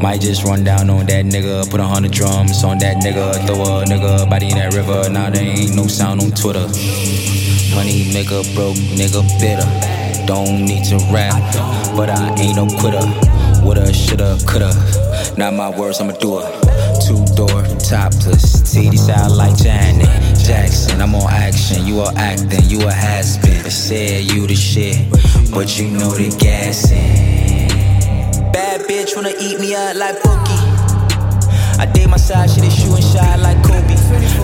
Might just run down on that nigga, put a hundred drums on that nigga, throw a nigga body in that river. Now there ain't no sound on Twitter. Money make a broke, nigga bitter. Don't need to rap, but I ain't no quitter. Woulda, shoulda, coulda. Not my words, I'ma do it. Two door, topless. TD sound like Janet Jackson. I'm on action, you are acting, you a has been. Said you the shit, but you know the gas in. Wanna eat me out like Poki. I date my side, shit is and shine like Kobe.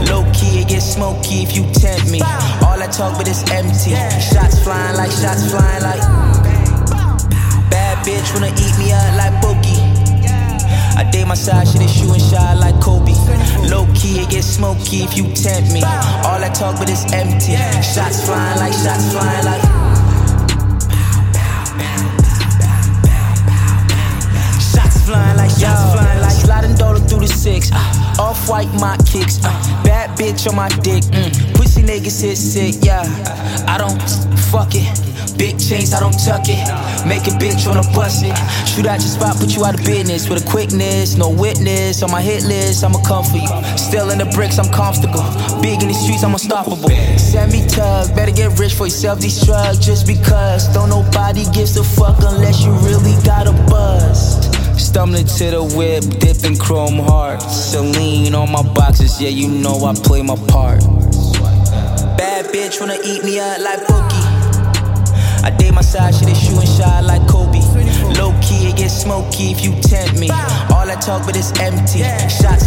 Low key, it gets smoky if you tempt me. All I talk but it's empty. Shots flying like shots flying like. Bad bitch wanna eat me out like Boogie. I date my side, shit is and shine like Kobe. Low key, it gets smoky if you tempt me. All I talk but it's empty. Shots flying like shots flying like. White my kicks. Uh, bad bitch on my dick. Mm, pussy niggas hit sick. Yeah, I don't fuck it. Big chains, I don't tuck it. Make a bitch wanna bust it. Shoot out your spot, put you out of business. With a quickness, no witness. On my hit list, I'ma come for you. Still in the bricks, I'm comfortable. Big in the streets, I'm unstoppable. Send me tug, better get rich for yourself. These drugs just because. Don't nobody gives a fuck unless you really a. To the whip, dipping chrome hearts. Celine on my boxes, yeah, you know I play my part. Bad bitch wanna eat me out like Poki. I date my side, shit is and shine like Kobe. Low key, it gets smoky if you tempt me. All I talk but it's empty. Shots